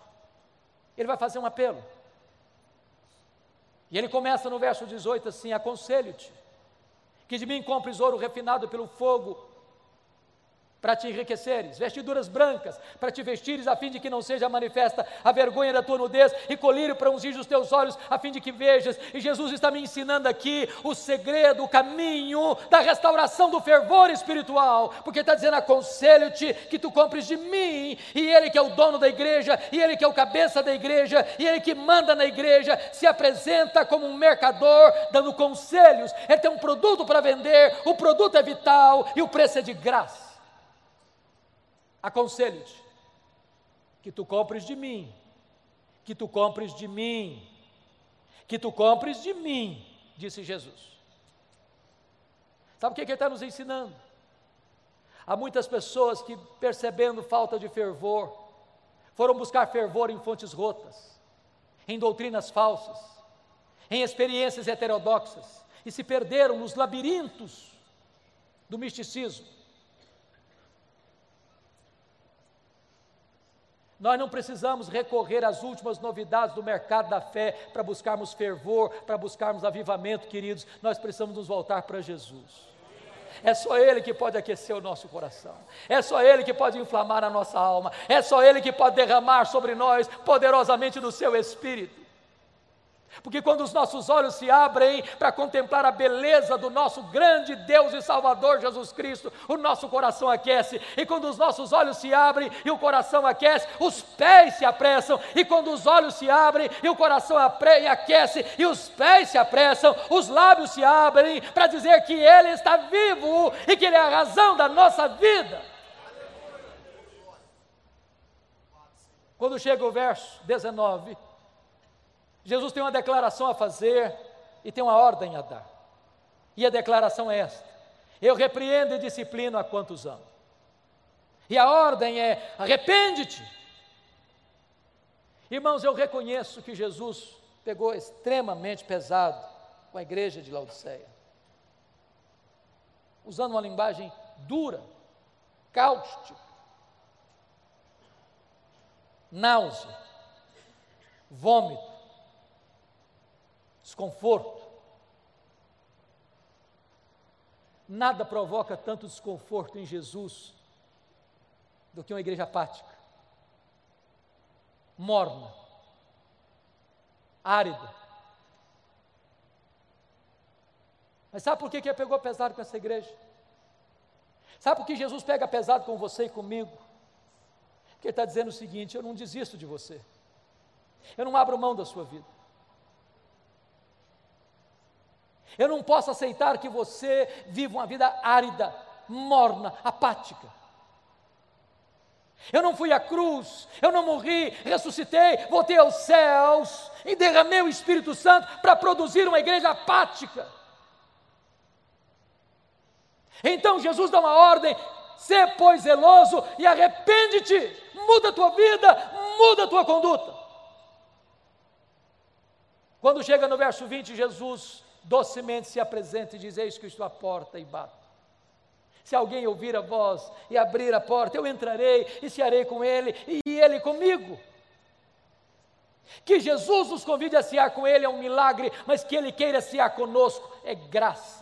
ele vai fazer um apelo. E ele começa no verso 18 assim: Aconselho-te que de mim compres ouro refinado pelo fogo para te enriqueceres, vestiduras brancas para te vestires, a fim de que não seja manifesta a vergonha da tua nudez, e colírio para ungir os teus olhos, a fim de que vejas. E Jesus está me ensinando aqui o segredo, o caminho da restauração do fervor espiritual, porque está dizendo: aconselho-te que tu compres de mim, e Ele que é o dono da igreja, e Ele que é o cabeça da igreja, e Ele que manda na igreja, se apresenta como um mercador, dando conselhos. Ele tem um produto para vender, o produto é vital e o preço é de graça. Aconselho-te que tu compres de mim, que tu compres de mim, que tu compres de mim, disse Jesus. Sabe o que, que ele está nos ensinando? Há muitas pessoas que, percebendo falta de fervor, foram buscar fervor em fontes rotas, em doutrinas falsas, em experiências heterodoxas, e se perderam nos labirintos do misticismo Nós não precisamos recorrer às últimas novidades do mercado da fé para buscarmos fervor, para buscarmos avivamento, queridos. Nós precisamos nos voltar para Jesus. É só Ele que pode aquecer o nosso coração, é só Ele que pode inflamar a nossa alma, é só Ele que pode derramar sobre nós poderosamente do seu Espírito. Porque quando os nossos olhos se abrem para contemplar a beleza do nosso grande Deus e Salvador Jesus Cristo, o nosso coração aquece. E quando os nossos olhos se abrem e o coração aquece, os pés se apressam. E quando os olhos se abrem e o coração aquece e os pés se apressam, os lábios se abrem para dizer que Ele está vivo e que Ele é a razão da nossa vida. Quando chega o verso 19 Jesus tem uma declaração a fazer e tem uma ordem a dar. E a declaração é esta: Eu repreendo e disciplino a quantos amo. E a ordem é: arrepende-te. Irmãos, eu reconheço que Jesus pegou extremamente pesado com a igreja de Laodiceia, usando uma linguagem dura, cáustica, náusea, vômito, desconforto. Nada provoca tanto desconforto em Jesus do que uma igreja apática, morna, árida. Mas sabe por que, ele pegou pesado com essa igreja? Sabe por que Jesus pega pesado com você e comigo? Porque ele está dizendo o seguinte: eu não desisto de você, eu não abro mão da sua vida. Eu não posso aceitar que você viva uma vida árida, morna, apática. Eu não fui à cruz, eu não morri, ressuscitei, voltei aos céus e derramei o Espírito Santo para produzir uma igreja apática. Então Jesus dá uma ordem: Sê, pois, zeloso e arrepende-te, muda a tua vida, muda a tua conduta. Quando chega no verso 20, Jesus docemente se apresenta e diz: Eis que estou à porta e bato. Se alguém ouvir a voz e abrir a porta, eu entrarei e cearei com ele e ele comigo. Que Jesus nos convide a cear com ele é um milagre, mas que ele queira cear conosco é graça.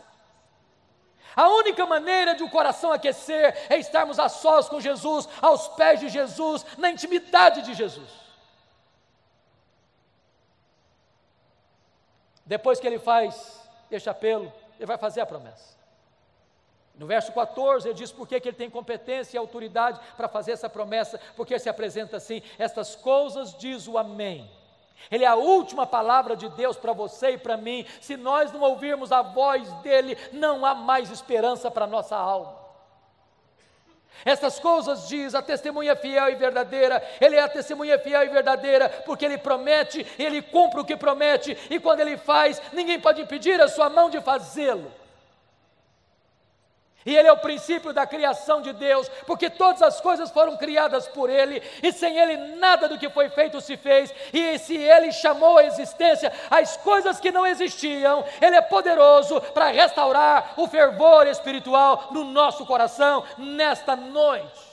A única maneira de o coração aquecer é estarmos a sós com Jesus, aos pés de Jesus, na intimidade de Jesus. Depois que ele faz este apelo, ele vai fazer a promessa. No verso 14, ele diz por que ele tem competência e autoridade para fazer essa promessa, porque se apresenta assim: estas coisas diz o Amém. Ele é a última palavra de Deus para você e para mim. Se nós não ouvirmos a voz dele, não há mais esperança para a nossa alma. Essas coisas diz a testemunha fiel e verdadeira, ele é a testemunha fiel e verdadeira, porque ele promete, ele cumpre o que promete, e quando ele faz, ninguém pode impedir a sua mão de fazê-lo. E Ele é o princípio da criação de Deus, porque todas as coisas foram criadas por Ele, e sem Ele nada do que foi feito se fez, e se Ele chamou à existência as coisas que não existiam, Ele é poderoso para restaurar o fervor espiritual no nosso coração nesta noite.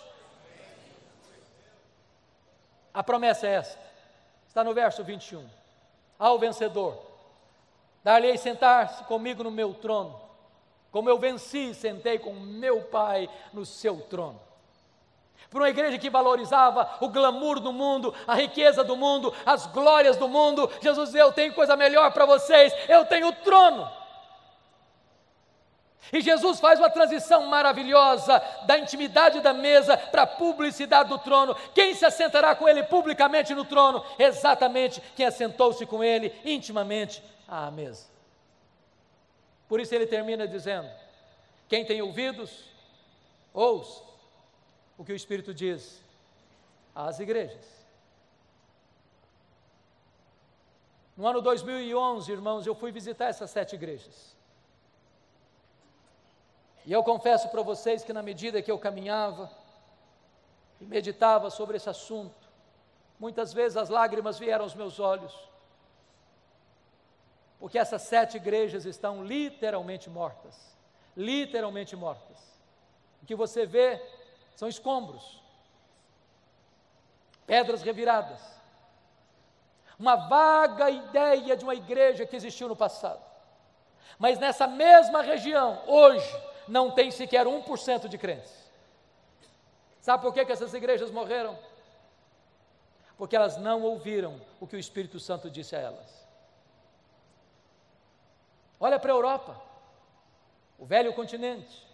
A promessa é esta, está no verso 21. Ao vencedor, dar-lhe sentar-se comigo no meu trono como eu venci, sentei com meu Pai no seu trono. Para uma igreja que valorizava o glamour do mundo, a riqueza do mundo, as glórias do mundo, Jesus disse: Eu tenho coisa melhor para vocês, eu tenho o trono. E Jesus faz uma transição maravilhosa da intimidade da mesa para a publicidade do trono. Quem se assentará com ele publicamente no trono? Exatamente quem assentou-se com ele intimamente à mesa. Por isso ele termina dizendo: Quem tem ouvidos, ouça o que o Espírito diz às igrejas. No ano 2011, irmãos, eu fui visitar essas sete igrejas. E eu confesso para vocês que, na medida que eu caminhava e meditava sobre esse assunto, muitas vezes as lágrimas vieram aos meus olhos porque essas sete igrejas estão literalmente mortas literalmente mortas. O que você vê são escombros, pedras reviradas, uma vaga ideia de uma igreja que existiu no passado. Mas nessa mesma região, hoje, não tem sequer 1% de crentes. Sabe por que, que essas igrejas morreram? Porque elas não ouviram o que o Espírito Santo disse a elas. Olha para a Europa, o velho continente,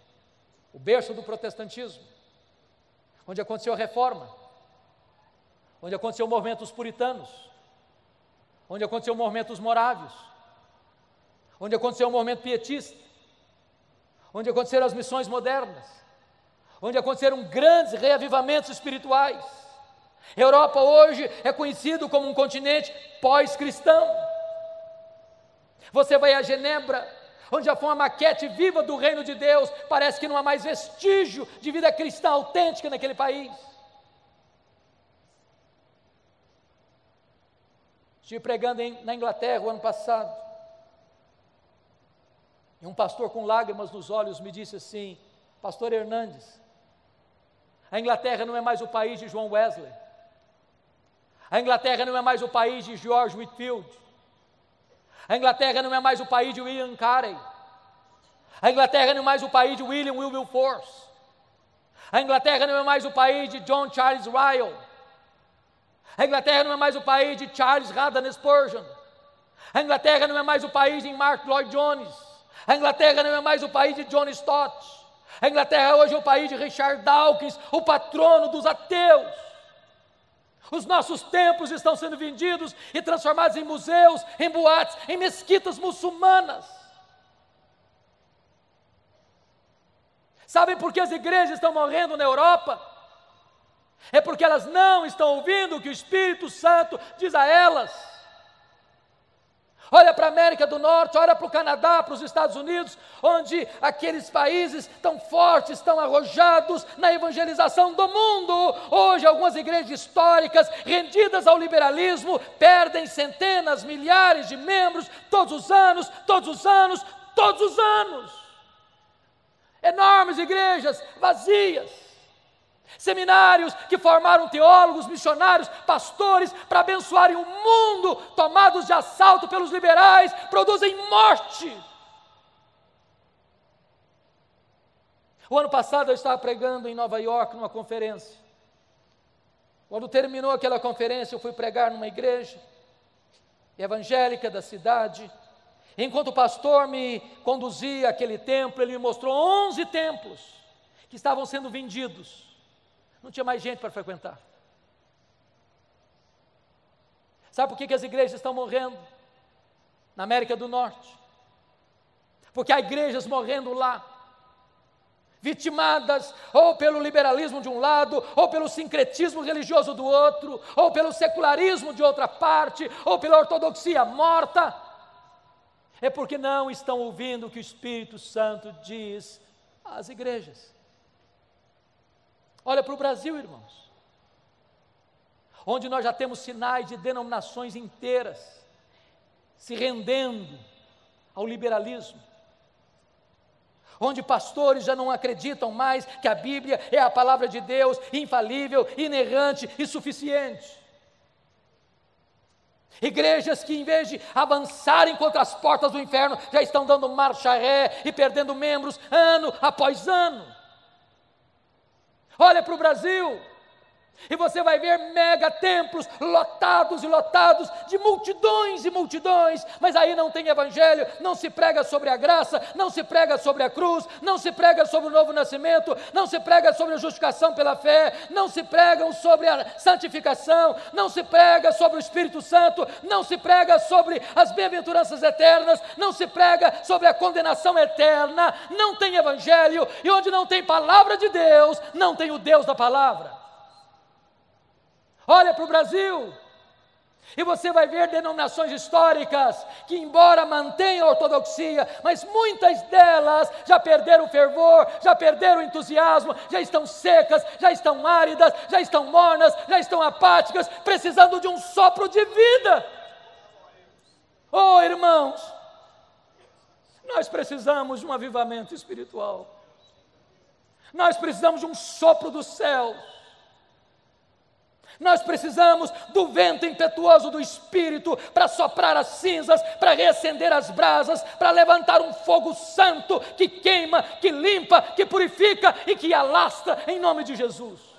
o berço do protestantismo, onde aconteceu a reforma, onde aconteceu o movimento dos puritanos, onde aconteceu o movimento dos morávios, onde aconteceu o movimento pietista, onde aconteceram as missões modernas, onde aconteceram grandes reavivamentos espirituais. A Europa hoje é conhecido como um continente pós-cristão. Você vai a Genebra, onde já foi uma maquete viva do reino de Deus, parece que não há mais vestígio de vida cristã autêntica naquele país. Estive pregando em, na Inglaterra o ano passado. E um pastor com lágrimas nos olhos me disse assim: Pastor Hernandes, a Inglaterra não é mais o país de João Wesley. A Inglaterra não é mais o país de George Whitfield. A Inglaterra não é mais o país de William Carey. A Inglaterra não é mais o país de William Wilberforce. A Inglaterra não é mais o país de John Charles Ryle. A Inglaterra não é mais o país de Charles Haddon Spurgeon. A Inglaterra não é mais o país de Mark Lloyd Jones. A Inglaterra não é mais o país de John Stott. A Inglaterra hoje é o país de Richard Dawkins, o patrono dos ateus. Os nossos templos estão sendo vendidos e transformados em museus, em boates, em mesquitas muçulmanas. Sabem por que as igrejas estão morrendo na Europa? É porque elas não estão ouvindo o que o Espírito Santo diz a elas olha para a América do Norte, olha para o Canadá, para os Estados Unidos, onde aqueles países tão fortes, tão arrojados na evangelização do mundo. Hoje, algumas igrejas históricas, rendidas ao liberalismo, perdem centenas, milhares de membros todos os anos, todos os anos, todos os anos. Enormes igrejas vazias Seminários que formaram teólogos, missionários, pastores para abençoarem o mundo, tomados de assalto pelos liberais, produzem morte. O ano passado eu estava pregando em Nova York numa conferência. Quando terminou aquela conferência, eu fui pregar numa igreja evangélica da cidade. Enquanto o pastor me conduzia àquele templo, ele me mostrou 11 templos que estavam sendo vendidos não tinha mais gente para frequentar. Sabe por que, que as igrejas estão morrendo? Na América do Norte. Porque há igrejas morrendo lá, vitimadas ou pelo liberalismo de um lado, ou pelo sincretismo religioso do outro, ou pelo secularismo de outra parte, ou pela ortodoxia morta. É porque não estão ouvindo o que o Espírito Santo diz às igrejas. Olha para o Brasil, irmãos, onde nós já temos sinais de denominações inteiras se rendendo ao liberalismo, onde pastores já não acreditam mais que a Bíblia é a palavra de Deus, infalível, inerrante e suficiente. Igrejas que, em vez de avançarem contra as portas do inferno, já estão dando marcha ré e perdendo membros ano após ano. Olha para o Brasil, e você vai ver mega templos lotados e lotados de multidões e multidões, mas aí não tem evangelho, não se prega sobre a graça, não se prega sobre a cruz, não se prega sobre o novo nascimento, não se prega sobre a justificação pela fé, não se prega sobre a santificação, não se prega sobre o Espírito Santo, não se prega sobre as bem-aventuranças eternas, não se prega sobre a condenação eterna, não tem evangelho, e onde não tem palavra de Deus, não tem o Deus da palavra. Olha para o Brasil. E você vai ver denominações históricas que, embora mantenham a ortodoxia, mas muitas delas já perderam o fervor, já perderam o entusiasmo, já estão secas, já estão áridas, já estão mornas, já estão apáticas, precisando de um sopro de vida. Oh, irmãos, nós precisamos de um avivamento espiritual, nós precisamos de um sopro do céu nós precisamos do vento impetuoso do Espírito para soprar as cinzas, para reacender as brasas, para levantar um fogo santo que queima, que limpa, que purifica e que alasta em nome de Jesus.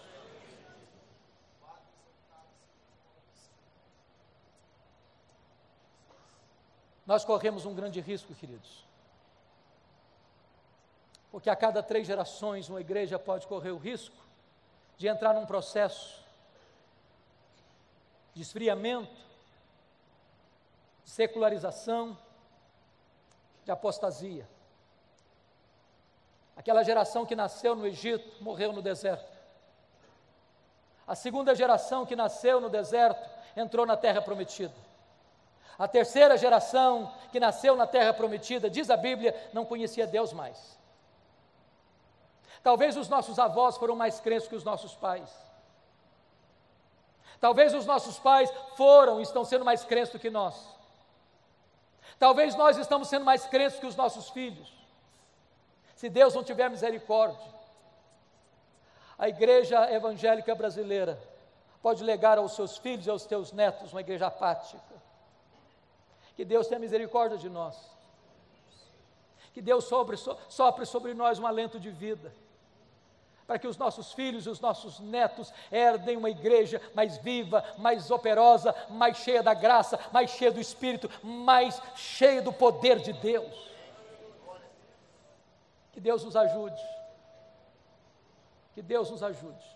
Nós corremos um grande risco, queridos. Porque a cada três gerações uma igreja pode correr o risco de entrar num processo de esfriamento, de secularização, de apostasia. Aquela geração que nasceu no Egito morreu no deserto. A segunda geração que nasceu no deserto entrou na terra prometida. A terceira geração que nasceu na terra prometida, diz a Bíblia, não conhecia Deus mais. Talvez os nossos avós foram mais crentes que os nossos pais. Talvez os nossos pais foram e estão sendo mais crentes do que nós. Talvez nós estamos sendo mais crentes que os nossos filhos. Se Deus não tiver misericórdia, a igreja evangélica brasileira pode legar aos seus filhos e aos teus netos uma igreja apática. Que Deus tenha misericórdia de nós. Que Deus sobre, sopre sobre nós um alento de vida para que os nossos filhos e os nossos netos herdem uma igreja mais viva, mais operosa, mais cheia da graça, mais cheia do Espírito, mais cheia do poder de Deus. Que Deus nos ajude. Que Deus nos ajude.